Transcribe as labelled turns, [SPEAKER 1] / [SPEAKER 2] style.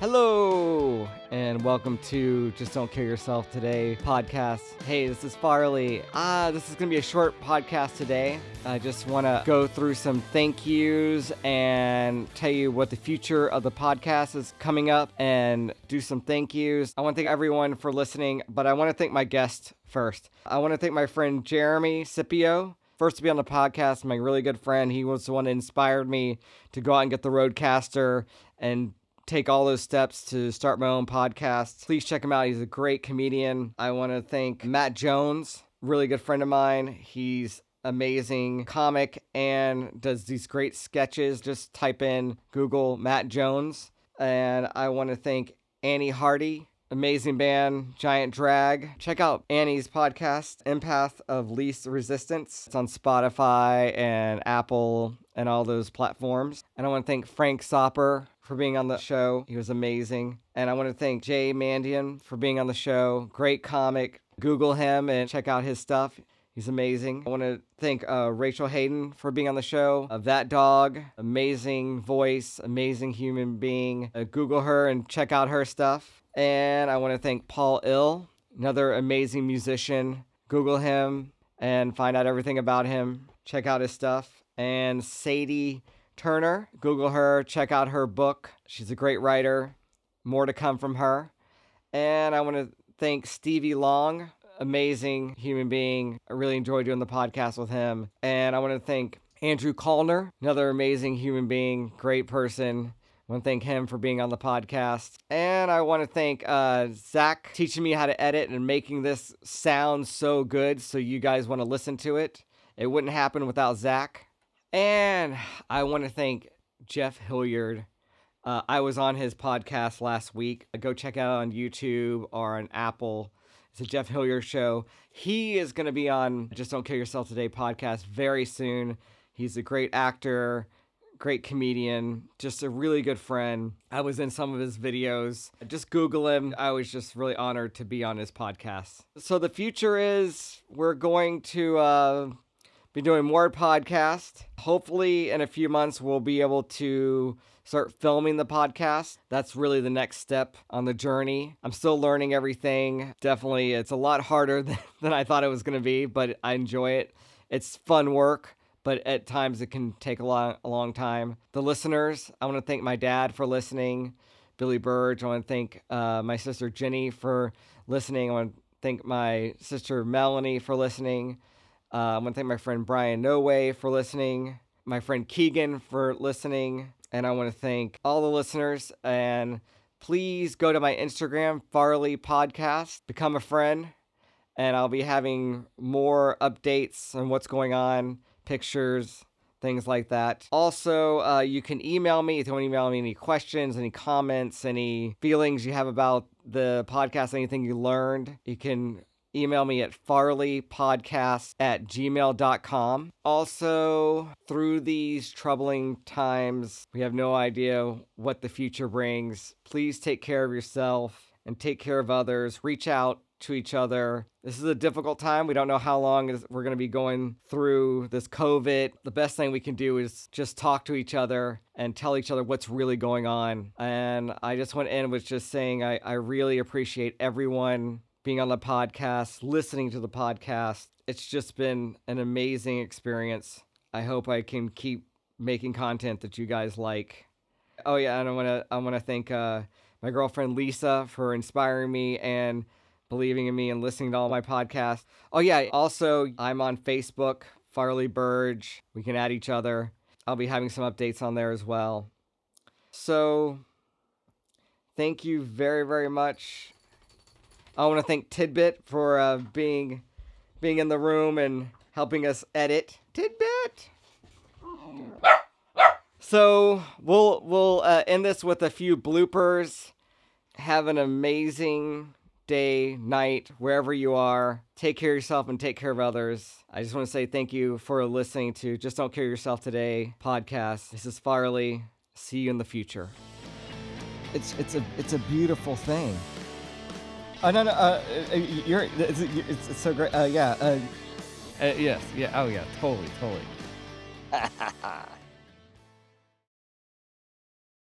[SPEAKER 1] Hello, and welcome to Just Don't Kill Yourself Today podcast. Hey, this is Farley. Ah, this is going to be a short podcast today. I just want to go through some thank yous and tell you what the future of the podcast is coming up and do some thank yous. I want to thank everyone for listening, but I want to thank my guest first. I want to thank my friend Jeremy Scipio first to be on the podcast, my really good friend. He was the one that inspired me to go out and get the Rodecaster and take all those steps to start my own podcast. Please check him out. He's a great comedian. I want to thank Matt Jones, really good friend of mine. He's amazing comic and does these great sketches. Just type in Google Matt Jones. And I want to thank Annie Hardy, amazing band, Giant Drag. Check out Annie's podcast, Empath of Least Resistance. It's on Spotify and Apple and all those platforms. And I want to thank Frank Sopper for being on the show. He was amazing. And I want to thank Jay Mandian for being on the show. Great comic. Google him and check out his stuff. He's amazing. I want to thank uh, Rachel Haden for being on the show. Of that dog, amazing voice, amazing human being. Uh, Google her and check out her stuff. And I want to thank Paul Ill, another amazing musician. Google him and find out everything about him. Check out his stuff. And Sadie Turner. Google her, check out her book. She's a great writer. More to come from her. And I want to thank Stevie Long, amazing human being. I really enjoyed doing the podcast with him. And I want to thank Andrew Kallner, another amazing human being, great person. I want to thank him for being on the podcast. And I want to thank uh, Zach teaching me how to edit and making this sound so good so you guys want to listen to it. It wouldn't happen without Zach. And I want to thank Jeff Hilliard. Uh, I was on his podcast last week. Go check out on YouTube or on Apple. It's a Jeff Hilliard show. He is going to be on Just Don't Kill Yourself Today podcast very soon. He's a great actor, great comedian, just a really good friend. I was in some of his videos. Just Google him. I was just really honored to be on his podcast. So the future is we're going to. Uh, be doing more podcast. Hopefully, in a few months, we'll be able to start filming the podcast. That's really the next step on the journey. I'm still learning everything. Definitely, it's a lot harder than, than I thought it was going to be, but I enjoy it. It's fun work, but at times it can take a long, a long time. The listeners, I want to thank my dad for listening, Billy Burge. I want to thank uh, my sister Jenny for listening. I want to thank my sister Melanie for listening. Uh, I want to thank my friend Brian No Way for listening, my friend Keegan for listening, and I want to thank all the listeners. And please go to my Instagram, Farley Podcast, become a friend, and I'll be having more updates on what's going on, pictures, things like that. Also, uh, you can email me if you want to email me any questions, any comments, any feelings you have about the podcast, anything you learned. You can email me at farleypodcast at gmail.com. Also, through these troubling times, we have no idea what the future brings. Please take care of yourself and take care of others. Reach out to each other. This is a difficult time. We don't know how long we're going to be going through this COVID. The best thing we can do is just talk to each other and tell each other what's really going on. And I just want to end with just saying I, I really appreciate everyone being on the podcast, listening to the podcast. It's just been an amazing experience. I hope I can keep making content that you guys like. Oh yeah, and I want to I want to thank uh, my girlfriend Lisa for inspiring me and believing in me and listening to all my podcasts. Oh yeah, also I'm on Facebook, Farley Burge. We can add each other. I'll be having some updates on there as well. So thank you very very much I want to thank Tidbit for uh, being being in the room and helping us edit. Tidbit. So we'll we'll uh, end this with a few bloopers. Have an amazing day, night, wherever you are. Take care of yourself and take care of others. I just want to say thank you for listening to Just Don't Kill Yourself Today podcast. This is Farley. See you in the future. It's it's a it's a beautiful thing. Oh no no, uh, uh you're it's, it's, it's so great. Uh, yeah. Uh, uh, yes. Yeah. Oh yeah. Totally. Totally.